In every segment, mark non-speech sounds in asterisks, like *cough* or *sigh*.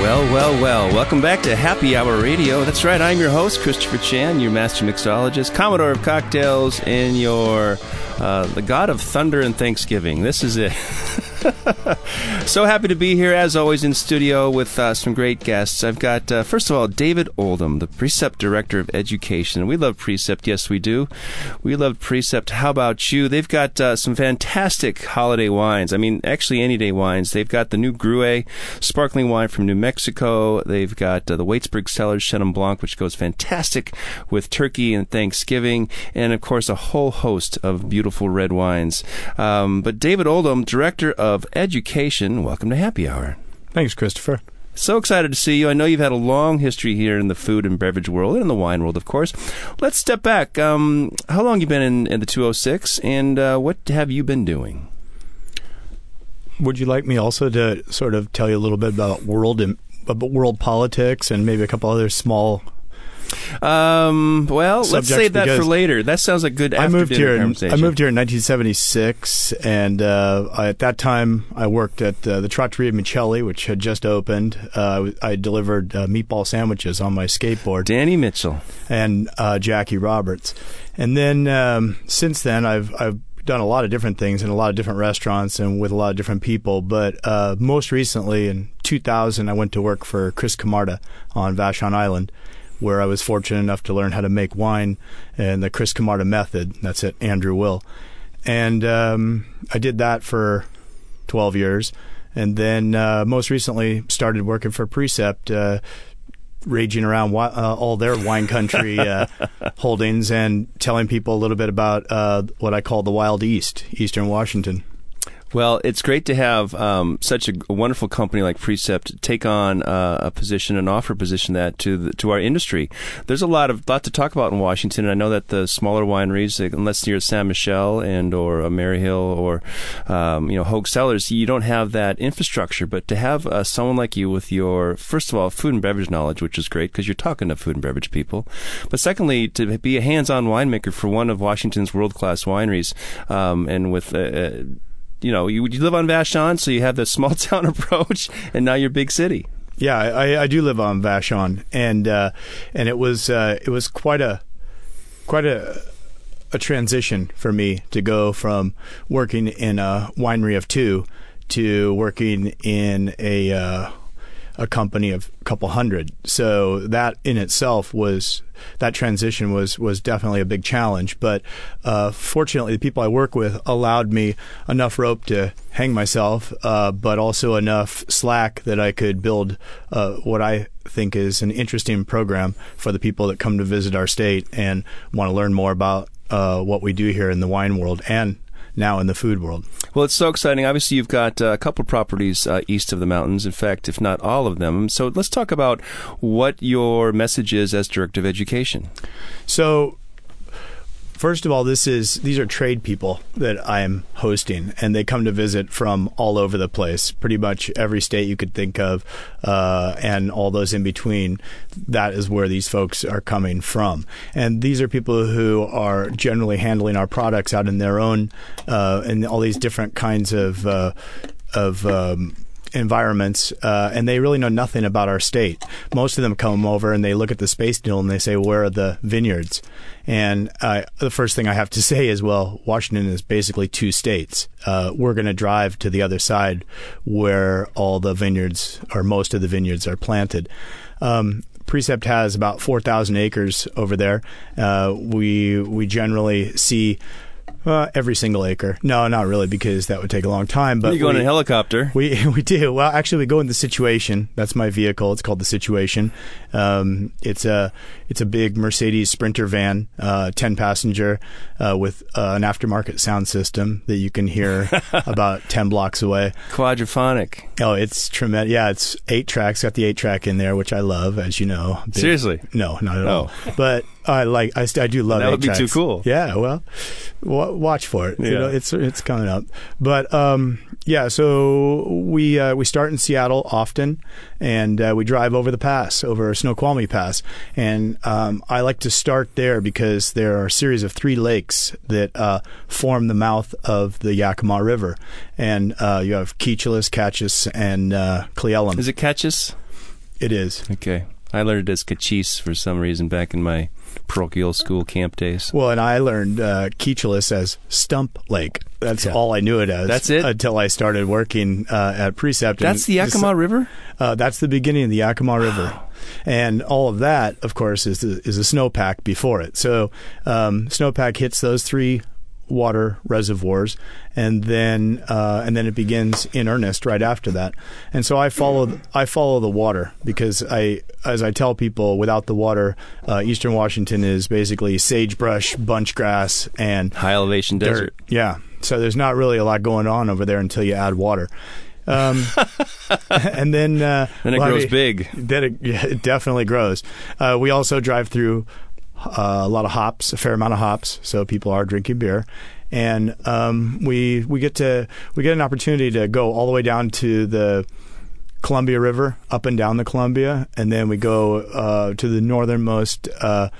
Well, well, well. Welcome back to Happy Hour Radio. That's right, I'm your host, Christopher Chan, your master mixologist, Commodore of Cocktails, and your uh, the god of thunder and Thanksgiving. This is it. *laughs* *laughs* so happy to be here, as always, in studio with uh, some great guests. I've got, uh, first of all, David Oldham, the Precept Director of Education. We love Precept, yes, we do. We love Precept. How about you? They've got uh, some fantastic holiday wines. I mean, actually, any day wines. They've got the new Gruet sparkling wine from New Mexico. They've got uh, the Waitsburg Cellars Chenin Blanc, which goes fantastic with turkey and Thanksgiving, and of course, a whole host of beautiful red wines. Um, but David Oldham, Director of of Education. Welcome to Happy Hour. Thanks, Christopher. So excited to see you. I know you've had a long history here in the food and beverage world and in the wine world, of course. Let's step back. Um, how long you been in, in the 206, and uh, what have you been doing? Would you like me also to sort of tell you a little bit about world and about world politics and maybe a couple other small um, well, let's save that for later. That sounds like good. I moved here. In, I moved here in 1976, and uh, I, at that time I worked at uh, the Trattoria Mitchelli, which had just opened. Uh, I delivered uh, meatball sandwiches on my skateboard. Danny Mitchell and uh, Jackie Roberts, and then um, since then I've I've done a lot of different things in a lot of different restaurants and with a lot of different people. But uh, most recently, in 2000, I went to work for Chris Camarda on Vashon Island, where I was fortunate enough to learn how to make wine and the Chris Camarda method. That's at Andrew Will. And um, I did that for 12 years. And then uh, most recently started working for Precept, uh, raging around uh, all their wine country uh, *laughs* holdings and telling people a little bit about uh, what I call the Wild East, Eastern Washington. Well, it's great to have um, such a, wonderful company like Precept take on uh, a position and offer a position that to the, to our industry. There's a lot of lot to talk about in Washington, and I know that the smaller wineries, unless you're San Michelle and or a Maryhill or um, you know Hogue Cellars, you don't have that infrastructure. But to have uh, someone like you with your first of all food and beverage knowledge, which is great because you're talking to food and beverage people, but secondly to be a hands-on winemaker for one of Washington's world-class wineries, um, and with uh, uh you know, you, you live on Vashon, so you have the small *laughs* town approach, and now you're big city. Yeah, I, I do live on Vashon, and uh, and it was uh, it was quite a quite a a transition for me to go from working in a winery of two to working in a uh, a company of a couple hundred. So that in itself was that transition was was definitely a big challenge. But uh, fortunately, the people I work with allowed me enough rope to hang myself, uh, but also enough slack that I could build uh, what I think is an interesting program for the people that come to visit our state and want to learn more about uh, what we do here in the wine world and now in the food world. Well, it's so exciting. Obviously, you've got uh, a couple properties uh, east of the mountains. In fact, if not all of them. So let's talk about what your message is as director of education. So First of all, this is these are trade people that I am hosting, and they come to visit from all over the place, pretty much every state you could think of, uh, and all those in between. That is where these folks are coming from, and these are people who are generally handling our products out in their own, uh, and all these different kinds of uh, of um, environments, uh, and they really know nothing about our state. Most of them come over and they look at the space needle and they say, "Where are the vineyards?" And uh, the first thing I have to *laughs* say is, well, Washington is basically two states. Uh, we're going to drive to the other side where all the vineyards or most of the vineyards are planted. Um, Precept has about 4,000 acres over there. Uh, we we generally see Uh, every single acre. No, not really, because that would take a long time. But you go in a helicopter. *laughs* We we do. Well, actually, we go in the Situation. That's my vehicle. It's called the Situation. Um, it's a it's a big Mercedes Sprinter van, uh, ten passenger, uh, with uh, an aftermarket sound system that you can hear *laughs* about ten blocks away. Quadraphonic. Oh, it's tremendous. Yeah, it's eight tracks. Got the eight track in there, which I love, as you know. Big- Seriously? No, not at Oh. all. But I like. I, I do love. It. That would be too cool. Yeah. Well, w- watch for it. You Yeah. know, it's it's coming up. But um, yeah. So we uh, we start in Seattle often, and uh, we drive over the pass, over Snoqualmie Pass, and um, I like to start there because there are a series of three lakes that uh, form the mouth of the Yakima River, and uh, you have Keechelus, Kachess, and uh, Cle Elum. Is it Kachess? It is. Okay. I learned it as Cachis for some reason back in my parochial school camp days. Well, and I learned uh, as Stump Lake. That's Yeah. all I knew it as. That's it? until I started working uh, at Precept. That's the Yakima this- River? Uh, that's the beginning of the Yakima River. And all of that, of course, is the, is a snowpack before it. So um, snowpack hits those three water reservoirs, and then uh, and then it begins in earnest right after that. And so I follow I follow the water because I, as I tell people, without the water, uh, Eastern Washington is basically sagebrush, bunch grass, and High elevation desert. Yeah. So there's not really a lot going on over there until you add water. Um, *laughs* and then uh, Then it well, I grows mean, big. Then it, *laughs* yeah, it definitely grows. Uh, we also drive through uh, a lot of hops, a fair amount of hops, so people are drinking beer. And um, we we get to we get an opportunity to go all the way down to the Columbia River, up and down the Columbia, and then we go uh, to the northernmost uh,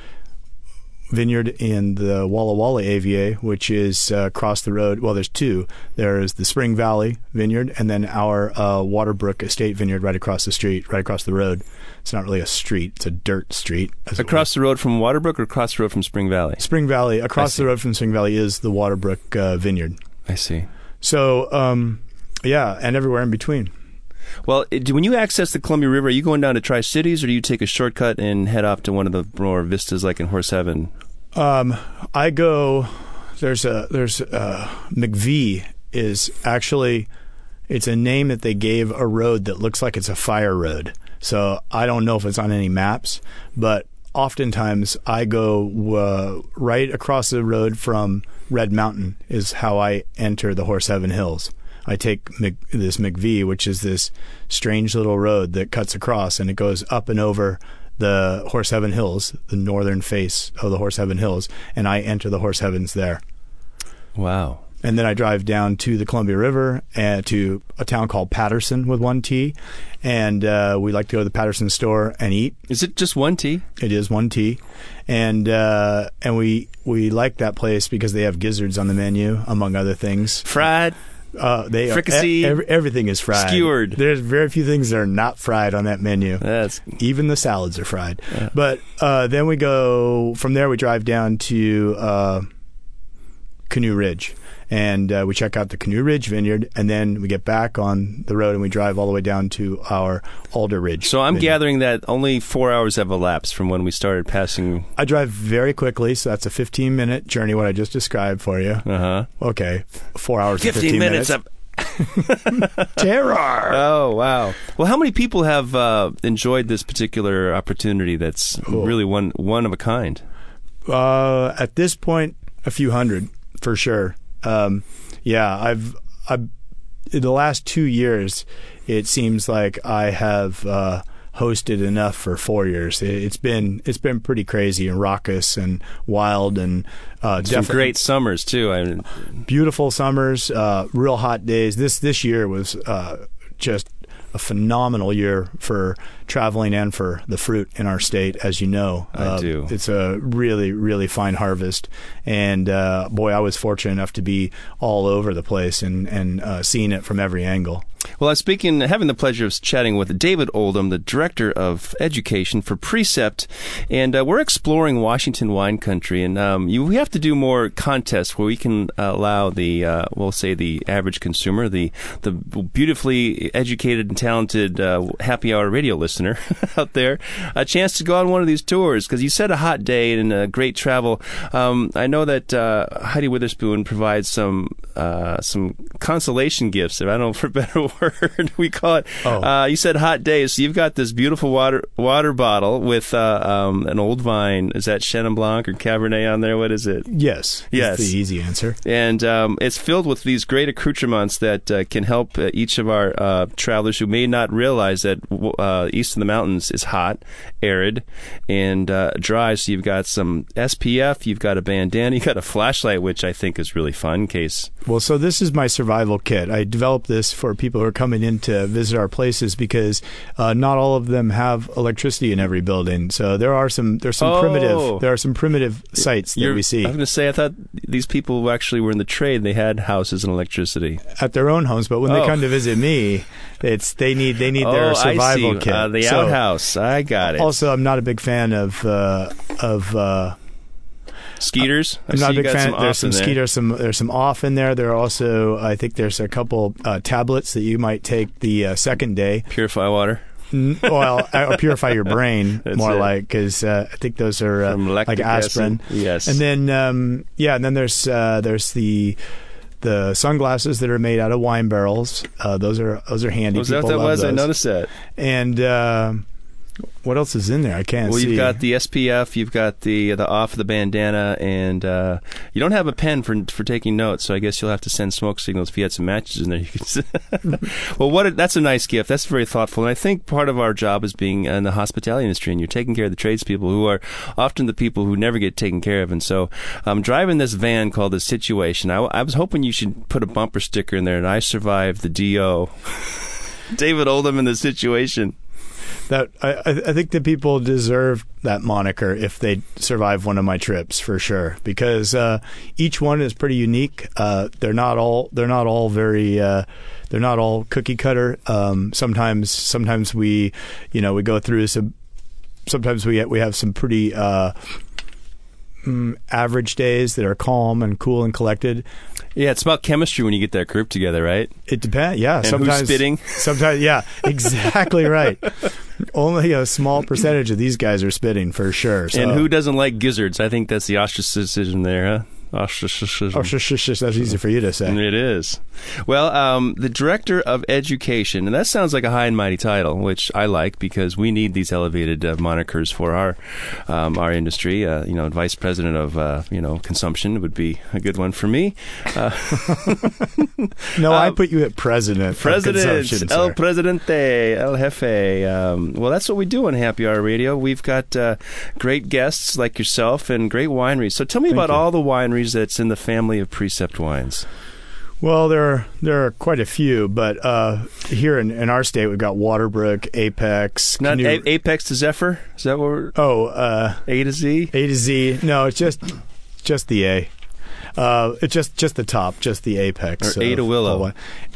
vineyard in the Walla Walla AVA, which is uh, across the road. Well, there's two. There's the Spring Valley Vineyard, and then our uh, Waterbrook Estate Vineyard right across the street, right across the road. It's not really a street; it's a dirt street. Across the road from Waterbrook or across the road from Spring Valley? Spring Valley, across the road from Spring Valley, is the Waterbrook uh, Vineyard. I see. So, um, yeah, and everywhere in between. Well, when you access the Columbia River, are you going down to Tri Cities or do you take a shortcut and head off to one of the more vistas like in Horse Heaven? Um, I go. There's a there's uh McVee is actually it's a name that they gave a road that looks like it's a fire road. So I don't know if it's on any maps, but oftentimes I go uh, right across the road from Red Mountain is how I enter the Horse Heaven Hills. I take Mc, this McV, which is this strange little road that cuts across, and it goes up and over the Horse Heaven Hills, the northern face of the Horse Heaven Hills, and I enter the Horse Heavens there. Wow. And then I drive down to the Columbia River and to a town called Paterson with one T, and uh, we like to go to the Paterson store and eat. Is it just one T? It is one T, and uh, and we we like that place because they have gizzards on the menu, among other things. Fried? Uh, they Fricassee? Are, ev- everything is fried. Skewered. There's very few things that are not fried on that menu. That's Even the salads are fried. But uh, then we go from there. We drive down to uh, Canoe Ridge, and uh, we check out the Canoe Ridge Vineyard, and then we get back on the road and we drive all the way down to our Alder Ridge. so. I'm Vineyard. gathering that only four hours have elapsed from when we started passing. I drive very quickly, so that's a 15 minute journey. What I just described for you. Uh huh. Okay, four hours. and 15 15 minutes minutes. of. *laughs* *laughs* terror. Oh wow! Well, how many people have uh, enjoyed this particular opportunity? That's really one one of a kind. Uh, at this point, a few hundred for sure. Um, yeah, I've, I've in the last two years, it seems like I have uh, hosted enough for four years. It, it's been it's been pretty crazy and raucous and wild and uh, Some great summers too. I mean, beautiful summers, uh, real hot days. This this year was uh, just a phenomenal year for traveling and for the fruit in our state, as you know. I Uh, do. It's a really really fine harvest, and uh, boy, I was fortunate enough to be all over the place and and uh, seeing it from every angle. Well, I'm speaking, having the pleasure of chatting with David Oldham, the Director of Education for Precept, and uh, we're exploring Washington wine country. And um, you, we have to do more contests where we can allow the, uh, we'll say, the average consumer, the the beautifully educated and talented uh, happy hour radio listener *laughs* out there, a chance to go on one of these tours. Because you said a hot day and a great travel. Um, I know that uh, Heidi Witherspoon provides some uh, some consolation gifts. If I don't know for *laughs* better word *laughs* we call it. Oh. Uh, you said hot days. So you've got this beautiful water water bottle with uh, um, an old vine. Is that Chenin Blanc or Cabernet on there? What is it? Yes. Yes. The easy answer. And um, it's filled with these great accoutrements that uh, can help uh, each of our uh, travelers who may not realize that uh, east of the mountains is hot, arid, and uh, dry. So you've got some SPF, you've got a bandana, *laughs* you've got a flashlight, which I think is really fun in case. Well, so this is my survival kit. I developed this for people who are coming in to visit our places because uh, not all of them have electricity in every building. So there are some there's some Oh. primitive there are some primitive sites that You're- we see I was going to say, I thought these people actually were in the trade. They had houses and electricity. at their own homes, but when they Oh. come to visit me, it's they need they need their oh, survival I see. kit. Uh, the So, outhouse. I got it. Also, I'm not a big fan of uh, of. Skeeters. I I'm see not a big fan. some there's some in there. skeeter, some there's some off in there. There are also, I think, there's a couple uh, tablets that you might take the uh, second day. Purify water. Well, uh, purify your brain *laughs* That's more it. like because uh, I think those are uh, like aspirin. acid. Yes. And then um, yeah, and then there's uh, there's the the sunglasses that are made out of wine barrels. Uh, those are those are handy. was that People that was? I noticed that. And uh, what else is in there? I can't Well, see. you've got the SPF, you've got the the off the bandana, and uh, you don't have a pen for for taking notes. So I guess you'll have to send smoke signals if you had some matches in there. You could. *laughs* well, what a, that's a nice gift. That's very thoughtful, and I think part of our job is being in the hospitality industry, and you're taking care of the tradespeople who are often the people who never get taken care of. And so, I'm driving this van called the Situation. I, I was hoping you should put a bumper sticker in there, and I survived the Do. *laughs* David Oldham in the Situation. That I, I think that people deserve that moniker if they survive one of my trips for sure because uh, each one is pretty unique. Uh, they're not all they're not all very uh, they're not all cookie cutter. Um, sometimes sometimes we you know we go through some sometimes we we have some pretty. Uh, mm, Average days that are calm and cool and collected. Yeah, it's about chemistry when you get that group together, right? It depends. Yeah, who's sometimes spitting? *laughs* Sometimes, yeah, exactly right. *laughs* Only a small percentage of these guys are spitting for sure. So. And who doesn't like gizzards? I think that's the ostracism there, huh? Ostracism. Oh, shush, shush, shush, that's easy for you to say. It is. Well, um, the director of education, and that sounds like a high and mighty title, which I like because we need these elevated uh, monikers for our um, our industry. Uh, you know, vice president of uh, you know consumption would be a good one for me. Uh, *laughs* No, I Um, put you at president. President, El. Presidente, El Jefe. Um, well, that's what we do on Happy Hour Radio. We've got uh, great guests like yourself and great wineries. So tell me Thank about you. all the wineries that's in the family of Precept Wines. Well, there are there are quite a few, but uh, here in, in our state, we've got Waterbrook, Apex, Not Canoe- A- Apex to Zephyr? Is that what we're, oh, uh, A to Z? A to Z. No, it's just just the A. Uh, it's just just the top, just the apex. Or A to Willow.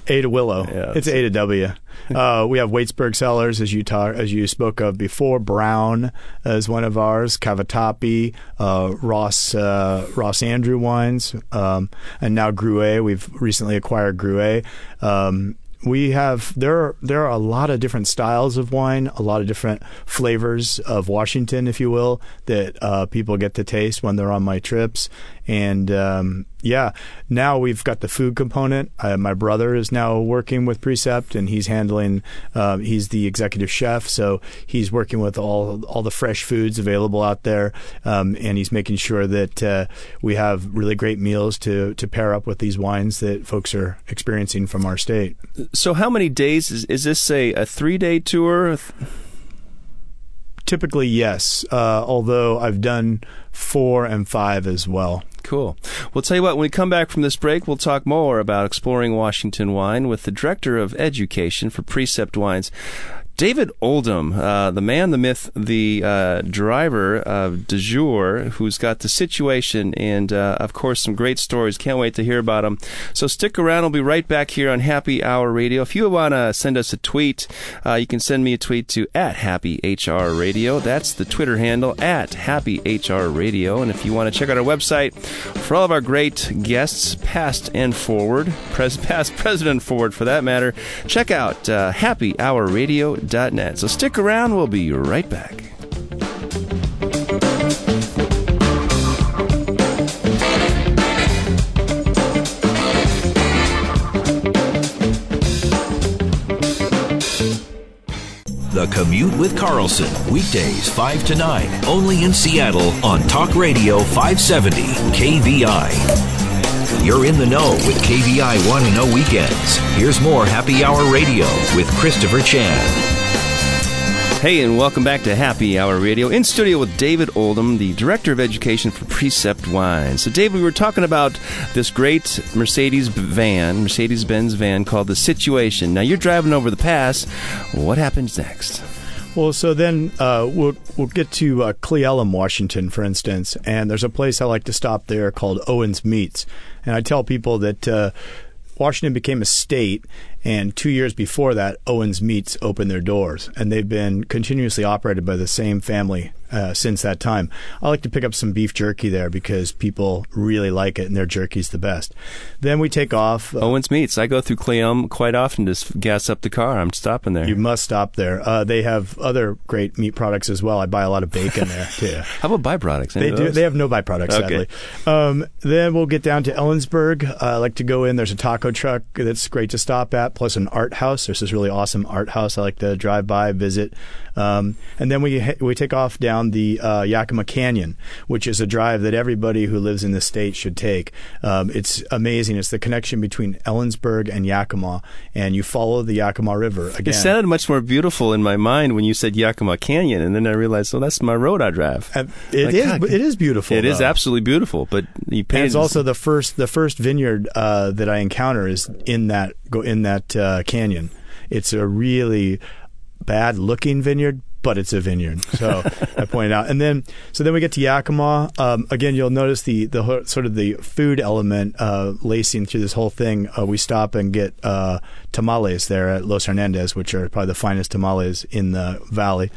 A to Willow. Yeah, it's A to W. *laughs* uh, we have Waitsburg Cellars, as you talk, as you spoke of before. Brown is one of ours. Cavatappi, uh, Ross uh, Ross Andrew wines, um, and now Gruet. We've recently acquired Gruet. Um, we have there are there are a lot of different styles of wine, a lot of different flavors of Washington, if you will, that uh, people get to taste when they're on my trips. And um, yeah, now we've got the food component. Uh, my brother is now working with Precept, and he's handling. Uh, he's the executive chef, so he's working with all all the fresh foods available out there, um, and he's making sure that uh, we have really great meals to to pair up with these wines that folks are experiencing from our state. So, how many days is, is this Say a three day tour? Typically, yes. Uh, although I've done four and five as well. Cool. We'll tell you what, when we come back from this break, we'll talk more about exploring Washington wine with the Director of Education for Precept Wines. David Oldham, uh, the man, the myth, the uh, driver of De Jour, who's got the situation and, uh, of course, some great stories. Can't wait to hear about them. So stick around. We'll be right back here on Happy Hour Radio. If you want to send us a tweet, uh, you can send me a tweet to at Happy HR Radio. That's the Twitter handle at Happy HR Radio. And if you want to check out our website for all of our great guests, past and forward, *laughs* pres- past, president forward for that matter, check out uh, So stick around. We'll be right back. The Commute with Carlson, weekdays 5 to 9, only in Seattle on Talk Radio 570 KVI. You're in the know with KVI Want to oh Know Weekends. Here's more Happy Hour Radio with Christopher Chan. Hey, and welcome back to Happy Hour Radio. In studio with David Oldham, the Director of Education for Precept Wine. So, David, we were talking about this great Mercedes van, Mercedes Benz van called The Situation. Now, you're driving over the pass. What happens next? Well, so then uh, we'll we'll get to uh, Cle Elum, Washington, for instance, and there's a place I like to stop there called Owens Meats, and I tell people that. Uh, Washington became a state, and two years before that, Owens Meats opened their doors, and they've been continuously operated by the same family uh, since that time. I like to pick up some beef jerky there because people really like it, and their jerky's the best. Then we take off. Uh, Owens Meats. I go through Cle Elum quite often to gas up the car. I'm stopping there. You must stop there. Uh, they have other great meat products as well. I buy a lot of bacon there *laughs* too. How about byproducts? Any they do. They have no byproducts, okay. sadly. Um, then we'll get down to Ellensburg. Uh, I like to go in. There's a taco truck that's great to stop at, plus an art house. There's this really awesome art house I like to drive by, visit. Um, and then we we take off down the uh, Yakima Canyon, which is a drive that everybody who lives in the state should take. Um, it's amazing. It's the connection between Ellensburg and Yakima, and you follow the Yakima River. Again. It sounded much more beautiful in my mind when you said Yakima Canyon, and then I realized, oh, that's my road I drive. Uh, it like, is, God, It is beautiful. It though. is absolutely beautiful. But you and it's also the first the first vineyard uh, that I encounter is in that go in that uh, canyon. It's a really bad looking vineyard, but it's a vineyard. So *laughs* I pointed out, and then so then we get to Yakima. Um, again, you'll notice the the sort of the food element uh, lacing through this whole thing. Uh, we stop and get uh, tamales there at Los Hernandez, which are probably the finest tamales in the valley.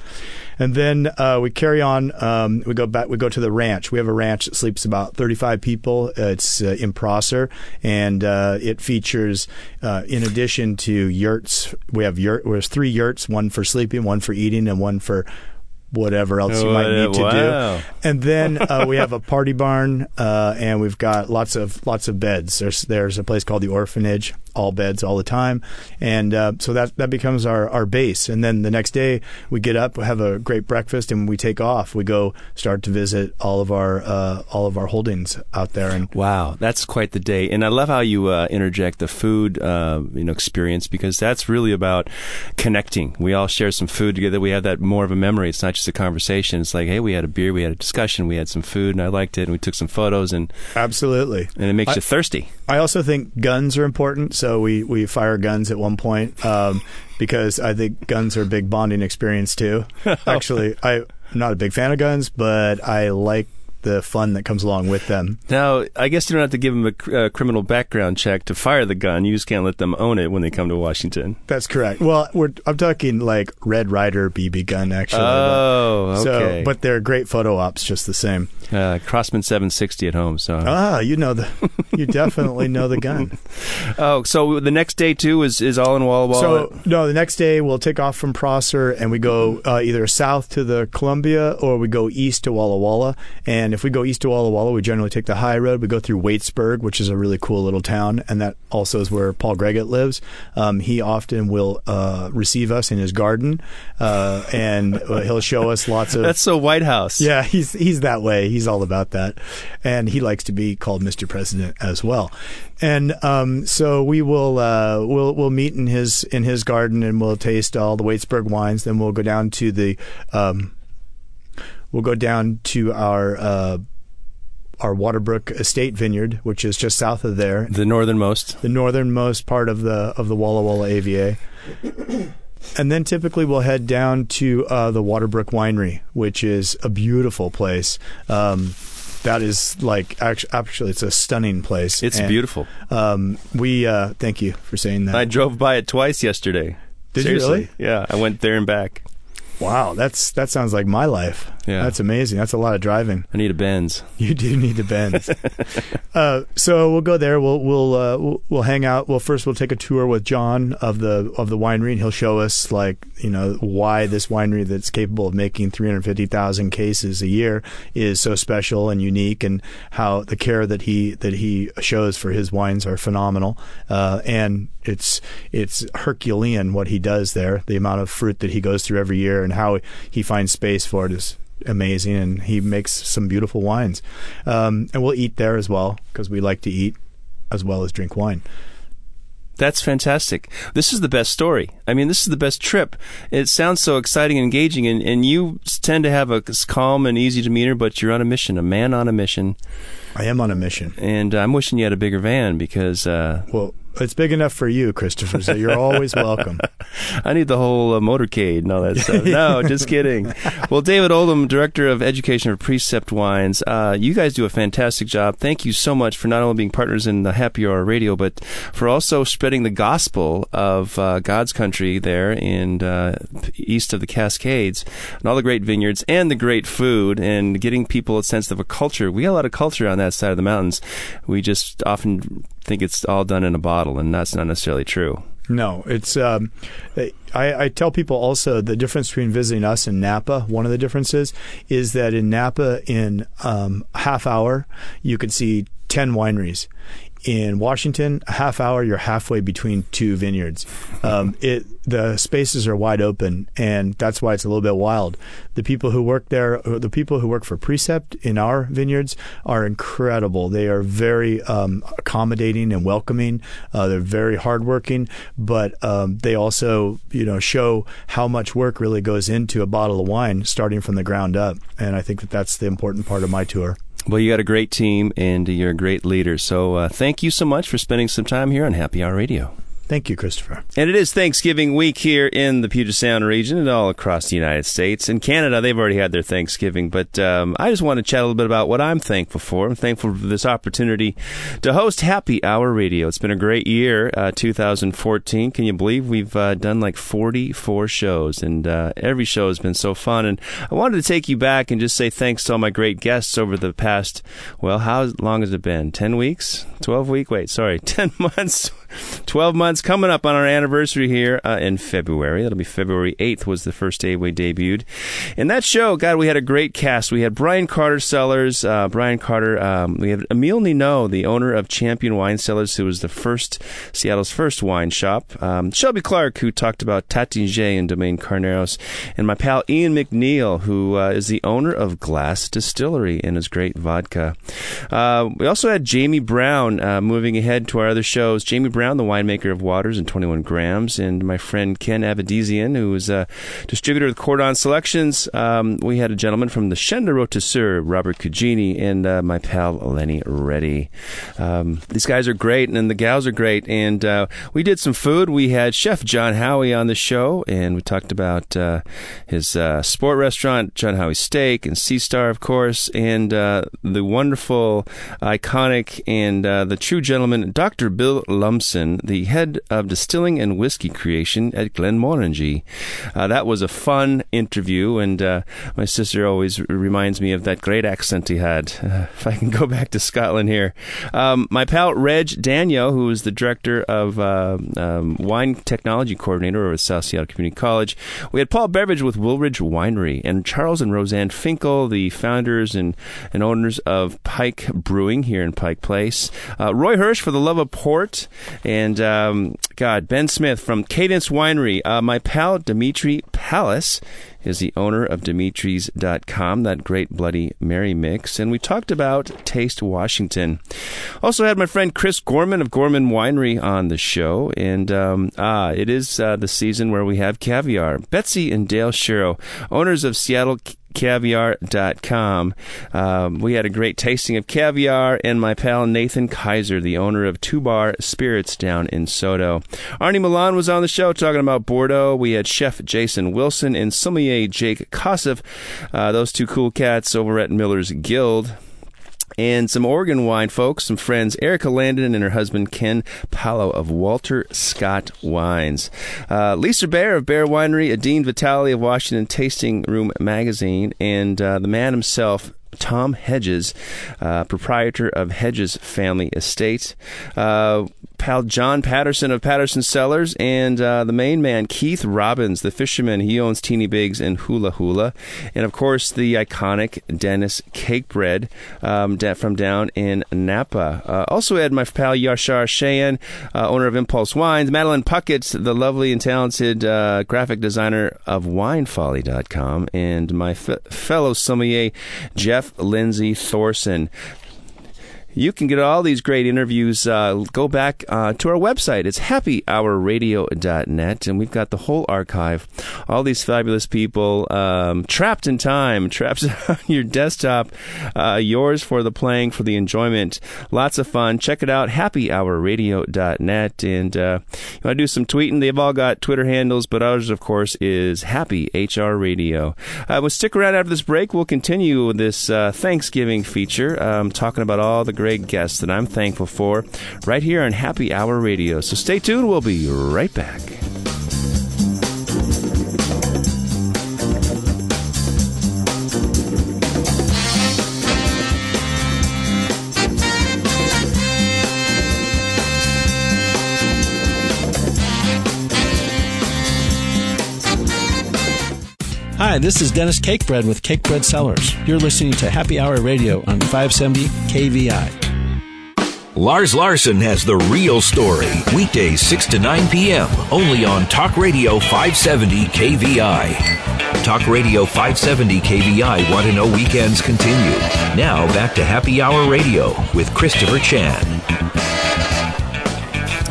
And then uh, we carry on. Um, we go back. We go to the ranch. We have a ranch that sleeps about 35 people. Uh, it's uh, in Prosser, and uh, it features, uh, in addition to yurts, we have yurt. There's three yurts: one for sleeping, one for eating, and one for whatever else you might need to wow. do. And then *laughs* uh, we have a party barn, uh, and we've got lots of lots of beds. There's there's a place called the Orphanage, all beds all the time, and uh, so that that becomes our our base. And then the next day we get up, we have a great breakfast, and we take off. We go start to visit all of our uh, all of our holdings out there. And wow, that's quite the day. And I love how you uh, interject the food uh, you know experience because that's really about connecting. We all share some food together. We have that more of a memory. It's not just a conversation. It's like, hey, we had a beer, we had a discussion, we had some food, and I liked it, and we took some photos, and absolutely, and it makes I, you thirsty. I also think guns are important, so we we fire guns at one point um, *laughs* because I think guns are a big bonding experience too. *laughs* Actually, I. I'm not a big fan of guns, but I like the fun that comes along with them. Now, I guess you don't have to give them a uh, criminal background check to fire the gun. You just can't let them own it when they come to Washington. That's correct. Well, I'm talking like Red Ryder BB gun, actually. Oh, okay. So, but they're great photo ops just the same. Uh, Crosman 760 at home. So ah, you know the, you definitely know the gun. *laughs* oh, so the next day too is is all in Walla Walla. So no, the next day we'll take off from Prosser and we go uh, either south to the Columbia or we go east to Walla Walla. And if we go east to Walla Walla, we generally take the high road. We go through Waitsburg, which is a really cool little town, and that also is where Paul Gregutt lives. Um, he often will uh, receive us in his garden, uh, and he'll show us lots of. *laughs* That's so White House. Yeah, he's he's that way. He's all about that, and he likes to be called Mr. President as well. And um, so we will uh, we'll we'll meet in his in his garden, and we'll taste all the Waitsburg wines. Then we'll go down to the. Um, we'll go down to our uh, our Waterbrook Estate Vineyard, which is just south of there, the northernmost, the northernmost part of the of the Walla Walla AVA. And then typically we'll head down to uh, the Waterbrook Winery, which is a beautiful place. Um, that is like actually, actually, it's a stunning place. It's And, beautiful. Um, we uh, thank you for saying that. I drove by it twice yesterday. Did you Seriously. really? Yeah, I went there and back. wow, that's that sounds like my life. Yeah. that's amazing. That's a lot of driving. I need a Benz. *laughs* You do need a Benz. *laughs* uh, so we'll go there. We'll we'll, uh, we'll we'll hang out. Well, first we'll take a tour with John of the of the winery, and he'll show us like you know why this winery that's capable of making three hundred fifty thousand cases a year is so special and unique, and how the care that he that he shows for his wines are phenomenal. Uh, and it's it's Herculean what he does there. The amount of fruit that he goes through every year, and how he finds space for it is amazing and he makes some beautiful wines um, and we'll eat there as well because we like to eat as well as drink wine That's fantastic. This is the best story. I mean, this is the best trip. It sounds so exciting and engaging, and, and you tend to have a calm and easy demeanor, but you're on a mission, a man on a mission. i am on a mission And I'm wishing you had a bigger van because uh, well it's big enough for you christopher so you're always *laughs* welcome I need the whole uh, motorcade and all that stuff. *laughs* No, just kidding. Well, David Oldham, Director of Education for Precept Wines, uh, you guys do a fantastic job. Thank you so much for not only being partners in the Happy Hour Radio, but for also spreading the gospel of uh, God's country there in uh, east of the Cascades and all the great vineyards and the great food and getting people a sense of a culture. We got a lot of culture on that side of the mountains. We just often think it's all done in a bottle, and that's not necessarily true. no it's um, I, I tell people also the difference between visiting us and napa one of the differences is that in napa in um, half hour you could see 10 wineries in Washington, a half hour, you're halfway between two vineyards. Um, *laughs* it the spaces are wide open, and that's why it's a little bit wild. The people who work there, the people who work for Precept in our vineyards, are incredible. They are very um, accommodating and welcoming. Uh, they're very hardworking, but um, they also, you know, show how much work really goes into a bottle of wine, starting from the ground up. And I think that that's the important part of my tour. Well, you got a great team and you're a great leader. So uh, thank you so much for spending some time here on Happy Hour Radio. Thank you, Christopher. And it is Thanksgiving week here in the Puget Sound region and all across the United States. In Canada, they've already had their Thanksgiving, but um, I just want to chat a little bit about what I'm thankful for. I'm thankful for this opportunity to host Happy Hour Radio. It's been a great year, uh, 2014. Can you believe we've uh, done like 44 shows, and uh, every show has been so fun. And I wanted to take you back and just say thanks to all my great guests over the past, well, how long has it been? 10 weeks? 12 week? Wait, sorry, *laughs* 10 months. 12 months coming up on our anniversary here uh, in February. That'll be February 8th was the first day we debuted. In that show, God, we had a great cast. We had Brian Carter Cellars, uh, Brian Carter. Um, we had Emile Nino, the owner of Champion Wine Cellars, who was the first Seattle's first wine shop. Um, Shelby Clark, who talked about Taittinger and Domaine Carneros, and my pal Ian McNeil, who uh, is the owner of Glass Distillery and his great vodka. Uh, we also had Jamie Brown uh, moving ahead to our other shows. Jamie Brown, the winemaker of Waters and 21 Grams, and my friend Ken Avedisian, who is a distributor of Cordon Selections. Um, we had a gentleman from the Chaîne des Rôtisseurs, Robert Cugini, and uh, my pal Lenny Reddy. Um, these guys are great, and the gals are great. And uh, we did some food. We had Chef John Howie on the show, and we talked about uh, his uh, sport restaurant, John Howie Steak, and Sea Star, of course, and uh, the wonderful, iconic, and uh, the true gentleman, Dr. Bill Lumsden, the head of distilling and whiskey creation at Glenmorangie. Uh, that was a fun interview, and uh, my sister always reminds me of that great accent he had. Uh, *laughs* if I can go back to Scotland here. Um, my pal Reg Daniel, who is the director of uh, um, wine technology coordinator over at South Seattle Community College. We had Paul Beveridge with Wilridge Winery, and Charles and Roseanne Finkel, the founders and, and owners of Pike Brewing here in Pike Place. Uh, Roy Hersh for the Love of Port, and um, God, Ben Smith from Cadence Winery. Uh, my pal Dimitri Palace is the owner of Dimitri's.com, that great Bloody Mary mix. And we talked about Taste Washington. Also had my friend Chris Gorman of Gorman Winery on the show. And um, ah, it is uh, the season where we have caviar. Betsy and Dale Shiro, owners of Seattle caviar.com. Um, we had a great tasting of caviar, and my pal Nathan Kaiser, the owner of Two Bar Spirits down in SoDo. Arnie Milan was on the show talking about Bordeaux. We had Chef Jason Wilson and sommelier Jake Kossoff, uh, those two cool cats over at Miller's Guild and some Oregon wine folks, some friends, Erica Landon and her husband Ken Pahlow of Walter Scott Wines. Uh, Lisa Baer of Baer Winery, Adine Vitale of Washington Tasting Room Magazine, and uh, the man himself, Tom Hedges, uh, proprietor of Hedges Family Estate. Uh, pal John Patterson of Patterson Cellars, and uh, the main man, Keith Robbins, the fisherman. He owns Tini Bigs and Hula Hula. And of course, the iconic Dennis Cakebread um, from down in Napa. Uh, also had my pal Yashar Shayan, uh, owner of Impulse Wines, Madeline Puckett, the lovely and talented uh, graphic designer of WineFolly.com, and my fellow sommelier, Jeff Lindsay Thorsen. You can get all these great interviews. Uh, go back uh, to our website. It's happyhourradio.net, and we've got the whole archive. All these fabulous people um, trapped in time, *laughs* trapped on your desktop, uh, yours for the playing, for the enjoyment. Lots of fun. Check it out, happyhourradio.net. And uh, you want to do some tweeting? They've all got Twitter handles, but ours, of course, is Happy HR Radio. Uh, we'll stick around after this break. We'll continue this uh, Thanksgiving feature, um, talking about all the great guests that I'm thankful for right here on Happy Hour Radio. So stay tuned. We'll be right back. Hi, this is Dennis Cakebread with Cakebread Cellars. You're listening to Happy Hour Radio on 570 KVI. Lars Larson has the real story. Weekdays 6 to 9 p.m. only on Talk Radio 570 KVI. Talk Radio 570 KVI Want to Know Weekends continue. Now back to Happy Hour Radio with Christopher Chan.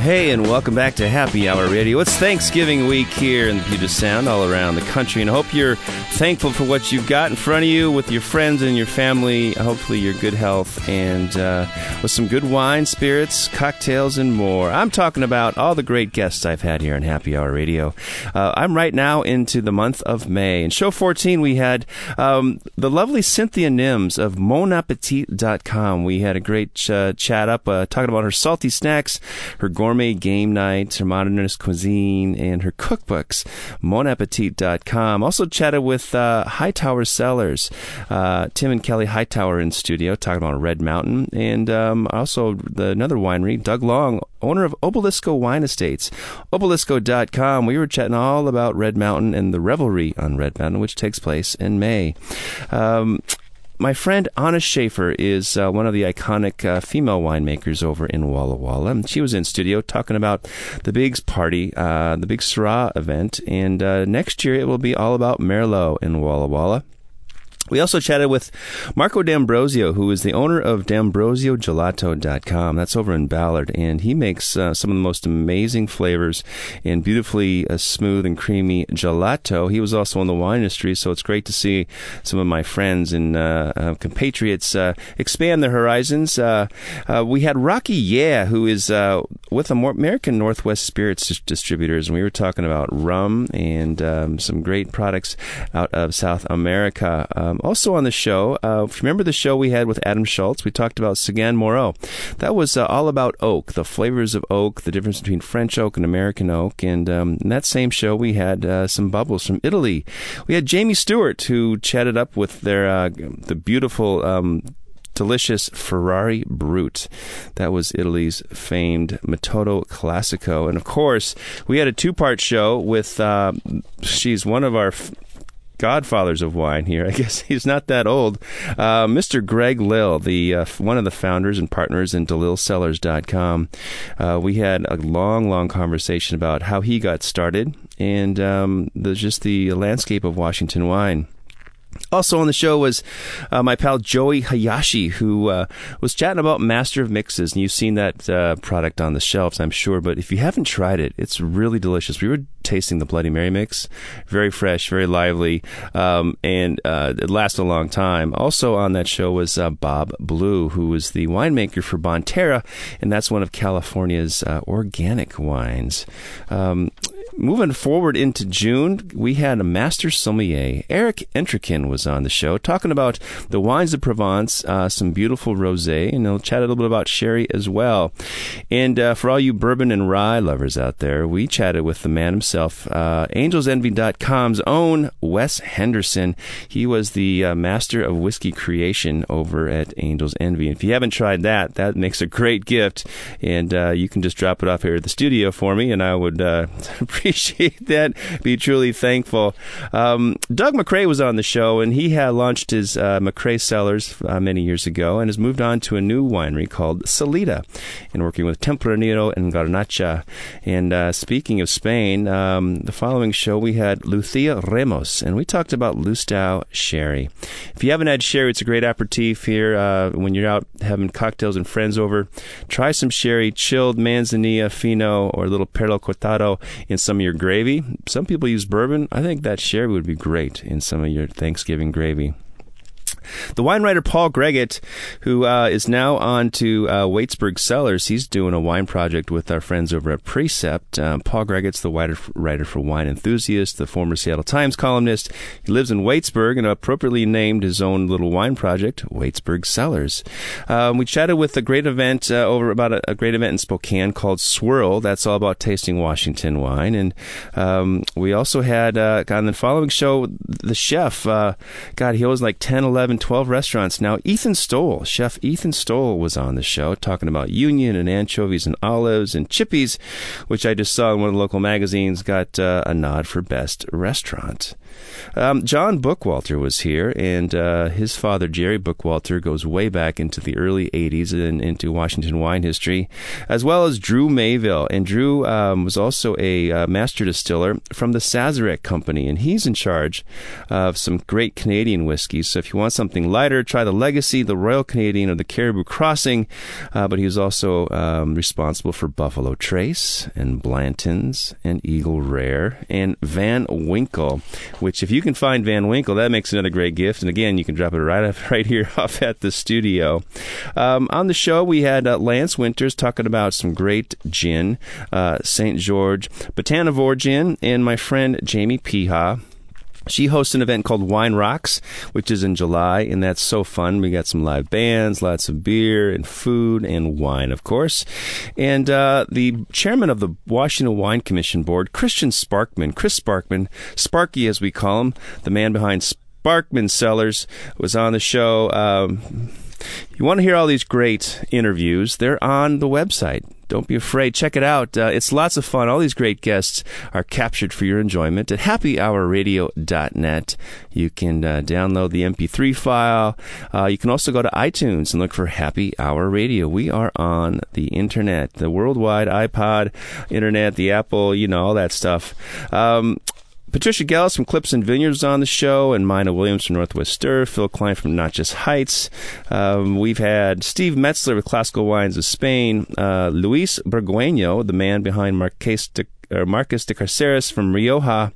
Hey, and welcome back to Happy Hour Radio. It's Thanksgiving week here in the Puget Sound, all around the country, and I hope you're thankful for what you've got in front of you with your friends and your family. Hopefully, your good health and uh, with some good wine, spirits, cocktails, and more. I'm talking about all the great guests I've had here on Happy Hour Radio. Uh, I'm right now into the month of May. In show 14, we had um, the lovely Cynthia Nims of monappetit.com. We had a great uh, chat up uh, talking about her salty snacks, her gourmet gourmet game nights, her modernist cuisine, and her cookbooks. Monappetit.com. Also chatted with uh, Hightower Cellars, uh, Tim and Kelly Hightower in studio, talking about Red Mountain, and um, also the, another winery, Doug Long, owner of Obelisco Wine Estates. Obelisco.com. We were chatting all about Red Mountain and the revelry on Red Mountain, which takes place in May. Um, my friend Anna Schafer is uh, one of the iconic uh, female winemakers over in Walla Walla. And She was in studio talking about the Big's party, uh, the Big Syrah event, and uh, next year it will be all about Merlot in Walla Walla. We also chatted with Marco D'Ambrosio, who is the owner of Dambrosiogelato.com. That's over in Ballard, and he makes uh, some of the most amazing flavors and beautifully uh, smooth and creamy gelato. He was also in the wine industry, so it's great to see some of my friends and uh, uh compatriots uh, expand their horizons. Uh, we had Rocky Yeh, who is with American Northwest Spirits Distributors, and we were talking about rum and um, some great products out of South America. Um, also on the show, uh, remember the show we had with Adam Schultz? We talked about Seguin Moreau. That was uh, all about oak, the flavors of oak, the difference between French oak and American oak. And um, in that same show, we had uh, some bubbles from Italy. We had Jamie Stewart, who chatted up with their uh, the beautiful. Um, delicious Ferrari Brut. That was Italy's famed Metodo Classico. And of course, we had a two part show with, uh, she's one of our godfathers of wine here. *laughs* I guess he's not that old. Uh, Mr. Greg Lill, the uh, one of the founders and partners in DeLilleCellars.com. Uh, we had a long, long conversation about how he got started and um, the, just the landscape of Washington wine. Also on the show was uh, my pal Joey Hayashi, who uh, was chatting about Master of Mixes, and you've seen that uh, product on the shelves, I'm sure. But if you haven't tried it, it's really delicious. We were tasting the Bloody Mary mix, very fresh, very lively, um, and uh, it lasts a long time. Also on that show was uh, Bob Blue, who was the winemaker for Bonterra, and that's one of California's uh, organic wines. Um, moving forward into June, we had a master sommelier. Eric Entrikin was on the show talking about the wines of Provence, uh, some beautiful rosé, and he'll chat a little bit about sherry as well. And uh, for all you bourbon and rye lovers out there, we chatted with the man himself, uh, AngelsEnvy.com's own Wes Henderson. He was the uh, master of whiskey creation over at Angels Envy. And if you haven't tried that, that makes a great gift. And uh, you can just drop it off here at the studio for me, and I would uh, *laughs* appreciate that. Be truly thankful. Um, Doug McCrea was on the show, and he had launched his uh, McCrea Cellars uh, many years ago, and has moved on to a new winery called Salida, and working with Tempranillo and Garnacha. And uh, speaking of Spain, um, the following show we had Lucia Remos, and we talked about Lustau sherry. If you haven't had sherry, it's a great aperitif here uh, when you're out having cocktails and friends over. Try some sherry, chilled manzanilla fino or a little palo cortado in some some of your gravy. Some people use bourbon. I think that sherry would be great in some of your Thanksgiving gravy. The wine writer Paul Gregutt, who uh, is now on to uh, Waitsburg Cellars, he's doing a wine project with our friends over at Precept. Um, Paul Gregutt's the writer, writer for Wine Enthusiast, the former Seattle Times columnist. He lives in Waitsburg and appropriately named his own little wine project Waitsburg Cellars. Um, we chatted with a great event uh, over about a, a, great event in Spokane called Swirl. That's all about tasting Washington wine. And um, we also had uh, on the following show the chef. Uh, God, he owns like 10, 11 11, 12 restaurants now. Ethan Stowell, Chef Ethan Stowell, was on the show talking about Union and anchovies and olives and Chippies, which I just saw in one of the local magazines, got uh, a nod for best restaurant. Um, John Bookwalter was here, and uh, his father, Jerry Bookwalter, goes way back into the early 80s and into Washington wine history, as well as Drew Mayville. And Drew um, was also a uh, master distiller from the Sazerac Company, and he's in charge of some great Canadian whiskeys. So if you want something lighter, try the Legacy, the Royal Canadian, or the Caribou Crossing. Uh, but he was also um, responsible for Buffalo Trace and Blanton's and Eagle Rare and Van Winkle, which if you can find Van Winkle, that makes another great gift. And again, you can drop it right up *laughs* right here off at the studio. Um, on the show, we had uh, Lance Winters talking about some great gin, uh, St. George, Botanivore gin, and my friend Jamie Peha she hosts an event called Wine Rocks, which is in July, and that's so fun. We got some live bands, lots of beer and food and wine, of course. And uh, the chairman of the Washington Wine Commission Board, Christian Sparkman, Chris Sparkman, Sparky as we call him, the man behind Sparkman Cellars, was on the show. Um, you want to hear all these great interviews? They're on the website don't be afraid. Check it out. Uh, it's lots of fun. All these great guests are captured for your enjoyment at happyhourradio.net. You can uh, download the MP3 file. Uh, you can also go to iTunes and look for Happy Hour Radio. We are on the internet, the worldwide iPod internet, the Apple, you know, all that stuff. Um, Patricia Gelles from Klipsun Vineyards on the show, and Mina Williams from Northwest Stir, Phil Klein from Not Just Heights. Um, we've had Steve Metzler with Classical Wines of Spain, uh, Luis Burgueño, the man behind Marques de or Marcus de Carceres from Rioja,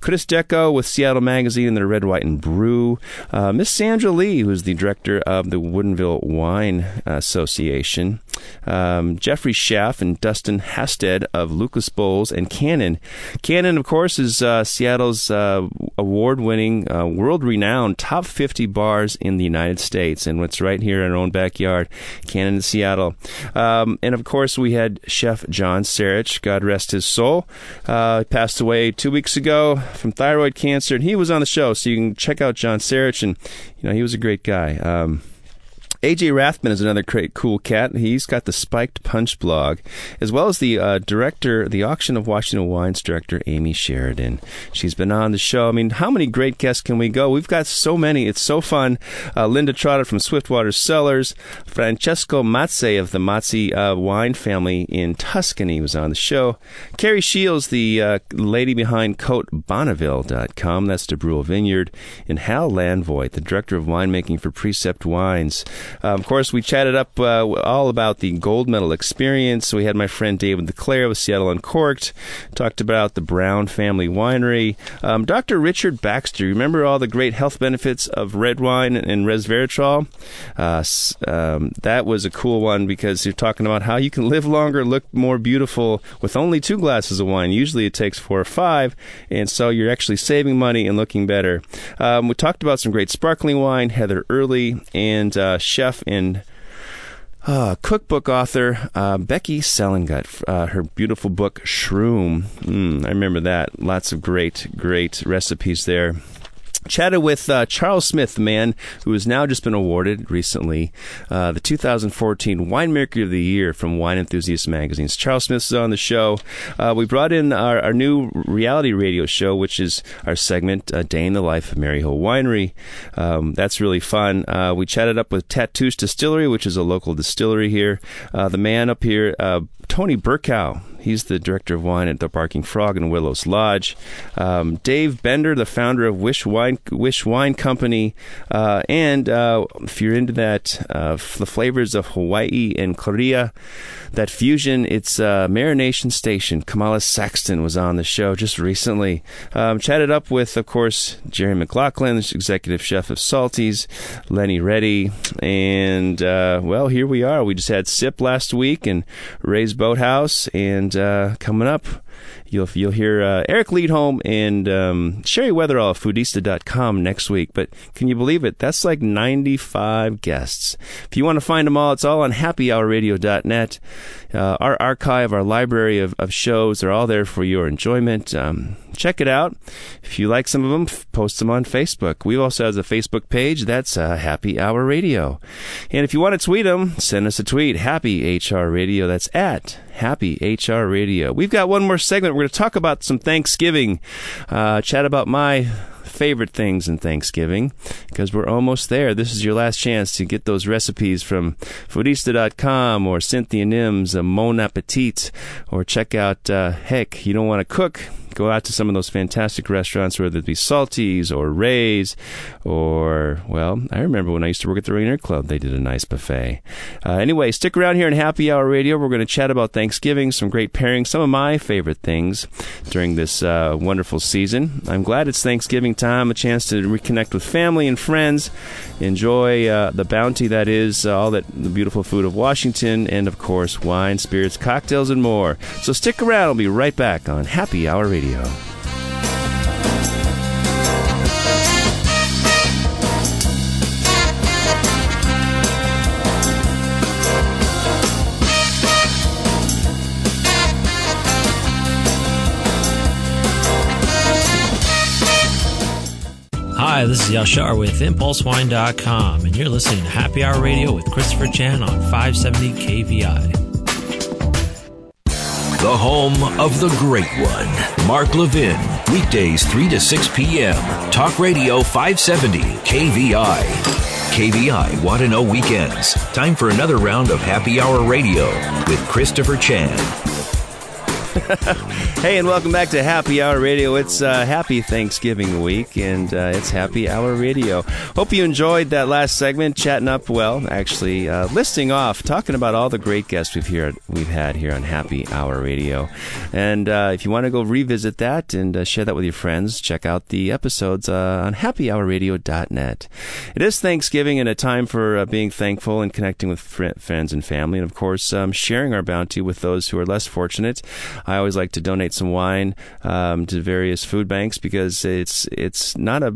Chris Deco with Seattle Magazine and their Red, White, and Brew, uh, Miss Sandra Lee, who's the director of the Woodinville Wine Association, um, Jeffrey Schaff and Dustin Hasted of Lucas Bols and Canon. Canon, of course, is uh, Seattle's uh, award-winning, uh, world-renowned top 50 bars in the United States, and what's right here in our own backyard, Canon, in Seattle. Um, and of course, we had Chef John Sarich, God rest his soul. Uh, passed away two weeks ago from thyroid cancer, and he was on the show, so you can check out John Sarich, and you know he was a great guy. Um, AJ Rathbun is another great, cool cat. He's got the Spiked Punch blog, as well as the uh, director, the Auction of Washington Wines director, Amy Sheridan. She's been on the show. I mean, how many great guests can we go? We've got so many. It's so fun. Uh, Linda Trotter from Swiftwater Cellars, Francesco Mazzei of the Mazzei uh, wine family in Tuscany was on the show. Carrie Shields, the uh, lady behind CoteBonneville.com, that's the Brule Vineyard, and Hal Landvoigt, the director of winemaking for Precept Wines. Uh, of course, we chatted up uh, all about the gold medal experience. We had my friend David LeClaire with Seattle Uncorked, talked about the Brown Family Winery. Um, Dr. Richard Baxter, remember all the great health benefits of red wine and resveratrol? Uh, um, that was a cool one because you're talking about how you can live longer, look more beautiful with only two glasses of wine. Usually it takes four or five, and so you're actually saving money and looking better. Um, we talked about some great sparkling wine, Heather Early, and uh, chef and uh, cookbook author uh, Becky Selengut, uh, her beautiful book Shroom. Mm, I remember that. Lots of great, great recipes there chatted with uh, Charles Smith, the man who has now just been awarded recently uh, the 2014 Winemaker of the Year from Wine Enthusiast magazines. Charles Smith is on the show. Uh, we brought in our, our, new reality radio show, which is our segment, uh, Day in the Life of Maryhill Winery. Um, that's really fun. Uh, we chatted up with Tattoos Distillery, which is a local distillery here. Uh, the man up here, Tony Burkow. He's the director of wine at the Barking Frog in Willows Lodge. Um, Dave Bender, the founder of Wish Wine Wish Wine Company, uh, and uh, if you're into that, uh, the flavors of Hawaii and Korea, that fusion, it's uh, Marination Station. Kamala Saxton was on the show just recently. Um, chatted up with, of course, Jerry McLaughlin, executive chef of Salty's, Lenny Reddy, and uh, well, here we are. We just had Sip last week and Ray's Boathouse, and uh, coming up, you'll you'll hear uh, Eric Leadholm and um, Sheri Wetherell of Foodista.com next week. But can you believe it? That's like 95 guests. If you want to find them all, it's all on HappyHourRadio.net. Uh, our archive, our library of, of shows, they're all there for your enjoyment. Um, check it out. If you like some of them, post them on Facebook. We also have a Facebook page. That's uh, Happy Hour Radio. And if you want to tweet them, send us a tweet. Happy HR Radio. That's at Happy HR Radio. We've got one more segment. We're going to talk about some Thanksgiving, uh, chat about my favorite things in Thanksgiving because we're almost there. This is your last chance to get those recipes from Foodista.com or Cynthia Nims Mon Appetit or check out, uh, heck, you don't want to cook? Go out to some of those fantastic restaurants, whether it be Salty's or Ray's, or, well, I remember when I used to work at the Rainier Club, they did a nice buffet. Uh, anyway, stick around here in Happy Hour Radio. We're going to chat about Thanksgiving, some great pairings, some of my favorite things during this uh, wonderful season. I'm glad it's Thanksgiving time, a chance to reconnect with family and friends, enjoy uh, the bounty that is uh, all that the beautiful food of Washington, and of course, wine, spirits, cocktails, and more. So stick around. I'll be right back on Happy Hour Radio. Radio. Hi, this is Yashar with ImpulseWine.com, and you're listening to Happy Hour Radio with Christopher Chan on 570 KVI the home of the great one, Mark Levin. Weekdays 3 to 6 p.m. Talk Radio 570 KVI. KVI Want to Know Weekends. Time for another round of Happy Hour Radio with Christopher Chan. *laughs* hey, and welcome back to Happy Hour Radio. It's uh, Happy Thanksgiving week, and uh, it's Happy Hour Radio. Hope you enjoyed that last segment, chatting up. Well, actually, uh, listing off, talking about all the great guests we've here we've had here on Happy Hour Radio. And uh, if you want to go revisit that and uh, share that with your friends, check out the episodes uh, on HappyHourRadio.net. It is Thanksgiving and a time for being thankful and connecting with fr- friends and family, and of course, um, sharing our bounty with those who are less fortunate. I always like to donate some wine um, to various food banks because it's it's not a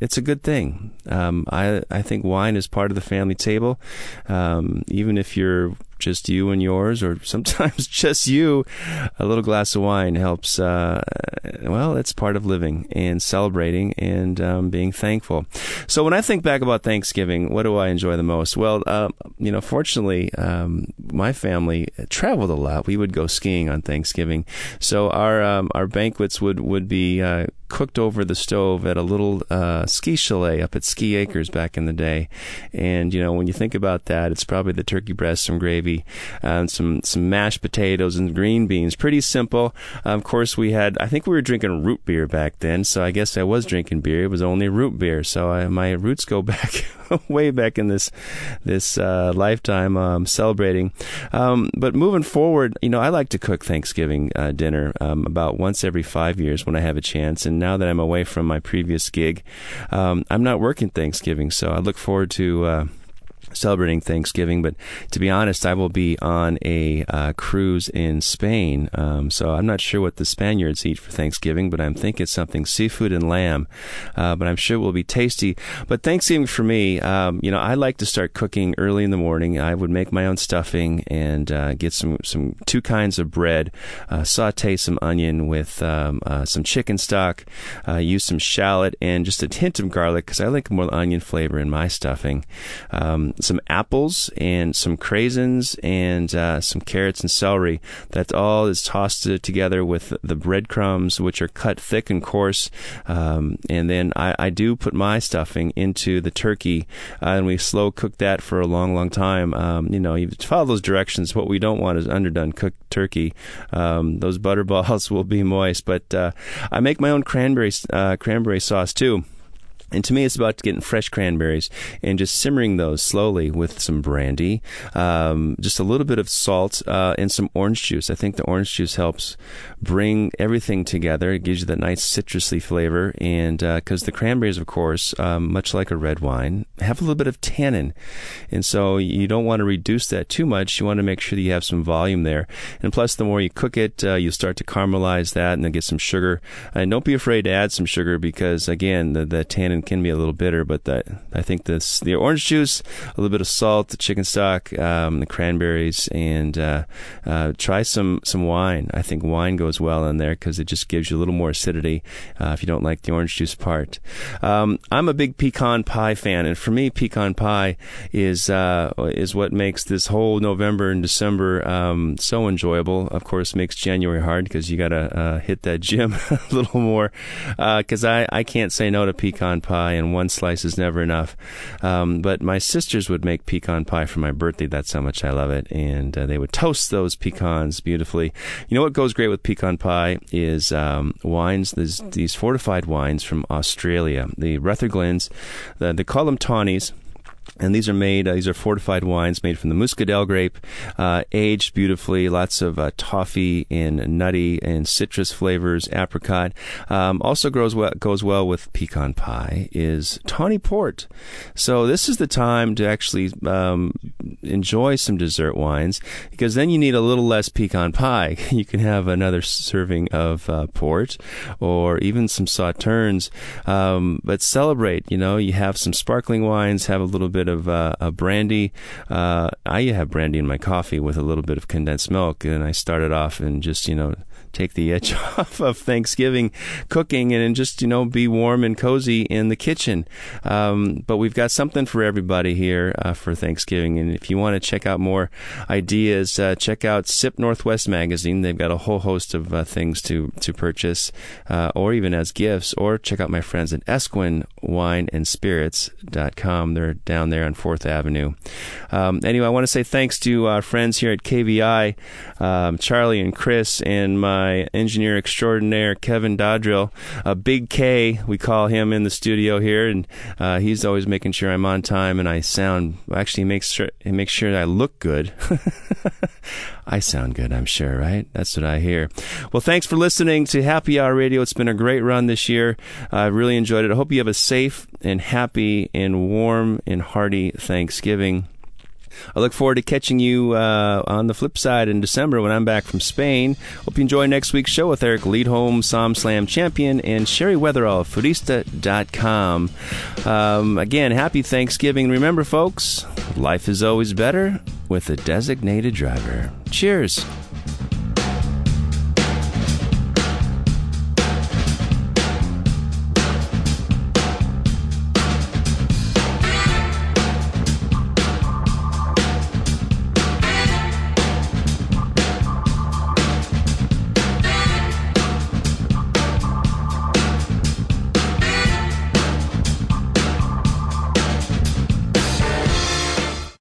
it's a good thing. Um, I I think wine is part of the family table, um, even if you're just you and yours, or *laughs* sometimes just you, a little glass of wine helps. Uh, well, it's part of living and celebrating and um, being thankful. So when I think back about Thanksgiving, what do I enjoy the most? Well, uh, you know, fortunately, um, my family traveled a lot. We would go skiing on Thanksgiving, so our um, our banquets would would be uh, cooked over the stove at a little uh, ski chalet up at Ski Acres back in the day. And you know, when you think about that, it's probably the turkey breast, some gravy, uh, some some mashed potatoes and green beans. Pretty simple. Of course, we had. I think we were drinking root beer back then, so I guess I was drinking beer. It was only root beer, so I, my roots go *laughs* back way back in this this uh, lifetime um, celebrating. Um, but moving forward, you know, I like to cook Thanksgiving uh, dinner um, about once every five years when I have a chance. And now that I'm away from my previous gig, um, I'm not working Thanksgiving, so I look forward to. Uh, celebrating Thanksgiving. But to be honest, I will be on a uh, cruise in Spain. Um, so I'm not sure what the Spaniards eat for Thanksgiving, but I'm thinking something seafood and lamb. Uh, but I'm sure it will be tasty. But Thanksgiving for me, um, you know, I like to start cooking early in the morning. I would make my own stuffing and uh, get some, some two kinds of bread, uh, saute some onion with um, uh, some chicken stock, uh, use some shallot and just a hint of garlic because I like more onion flavor in my stuffing. Some apples and some craisins and uh, some carrots and celery. That all is tossed together with the breadcrumbs, which are cut thick and coarse. Um, and then I, I, do put my stuffing into the turkey, uh, and we slow cook that for a long, long time. Um, you know, you follow those directions. What we don't want is underdone cooked turkey. Um, those butter balls *laughs* will be moist, but uh, I make my own cranberry uh, cranberry sauce too. And to me, it's about getting fresh cranberries and just simmering those slowly with some brandy, um, just a little bit of salt, uh, and some orange juice. I think the orange juice helps bring everything together. It gives you that nice citrusy flavor. And because uh, the cranberries, of course, um, much like a red wine, have a little bit of tannin. And so you don't want to reduce that too much. You want to make sure that you have some volume there. And plus, the more you cook it, uh, you start to caramelize that and then get some sugar. And don't be afraid to add some sugar because, again, the, the tannin can be a little bitter, but I think this the orange juice, a little bit of salt, the chicken stock, um, the cranberries, and uh, uh, try some some wine. I think wine goes well in there because it just gives you a little more acidity uh, if you don't like the orange juice part. Um, I'm a big pecan pie fan, and for me, pecan pie is uh, is what makes this whole November and December um, so enjoyable. Of course, makes January hard because you got to uh, hit that gym *laughs* a little more because uh, I I can't say no to pecan pie pie, and one slice is never enough. Um, but my sisters would make pecan pie for my birthday. That's how much I love it. And uh, they would toast those pecans beautifully. You know what goes great with pecan pie is um, wines, these, these fortified wines from Australia. The Rutherglens, the, they call them tawnies and these are made, uh, these are fortified wines made from the muscadel grape, uh, aged beautifully, lots of uh, toffee and nutty and citrus flavors, apricot. Um, also grows well, goes well with pecan pie is tawny port. So this is the time to actually um, enjoy some dessert wines because then you need a little less pecan pie. *laughs* You can have another serving of uh, port or even some sauternes, um, but celebrate. You know, you have some sparkling wines, have a little bit of uh, a brandy. Uh, I have brandy in my coffee with a little bit of condensed milk, and I started off and just you know take the edge *laughs* off of Thanksgiving cooking and just you know be warm and cozy in the kitchen. Um, but we've got something for everybody here uh, for Thanksgiving, and if you want to check out more ideas, uh, check out Sip Northwest magazine. They've got a whole host of uh, things to to purchase, uh, or even as gifts. Or check out my friends at Esquin Wine and Spirits.com. They're down there on Fourth Avenue. Um, anyway, I want to say thanks to our friends here at KVI, um, Charlie and Chris, and my my engineer extraordinaire, Kevin Dodrill. a Big K, we call him in the studio here, and uh, he's always making sure I'm on time and I sound. Actually, he makes sure he makes sure I look good. *laughs* I sound good, I'm sure, right? That's what I hear. Well, thanks for listening to Happy Hour Radio. It's been a great run this year. I really enjoyed it. I hope you have a safe and happy and warm and hearty Thanksgiving. I look forward to catching you uh, on the flip side in December when I'm back from Spain. Hope you enjoy next week's show with Eric Leadholm, Somm Slam champion, and Sheri Wetherell of Foodista.com. Um, again, happy Thanksgiving. Remember, folks, life is always better with a designated driver. Cheers.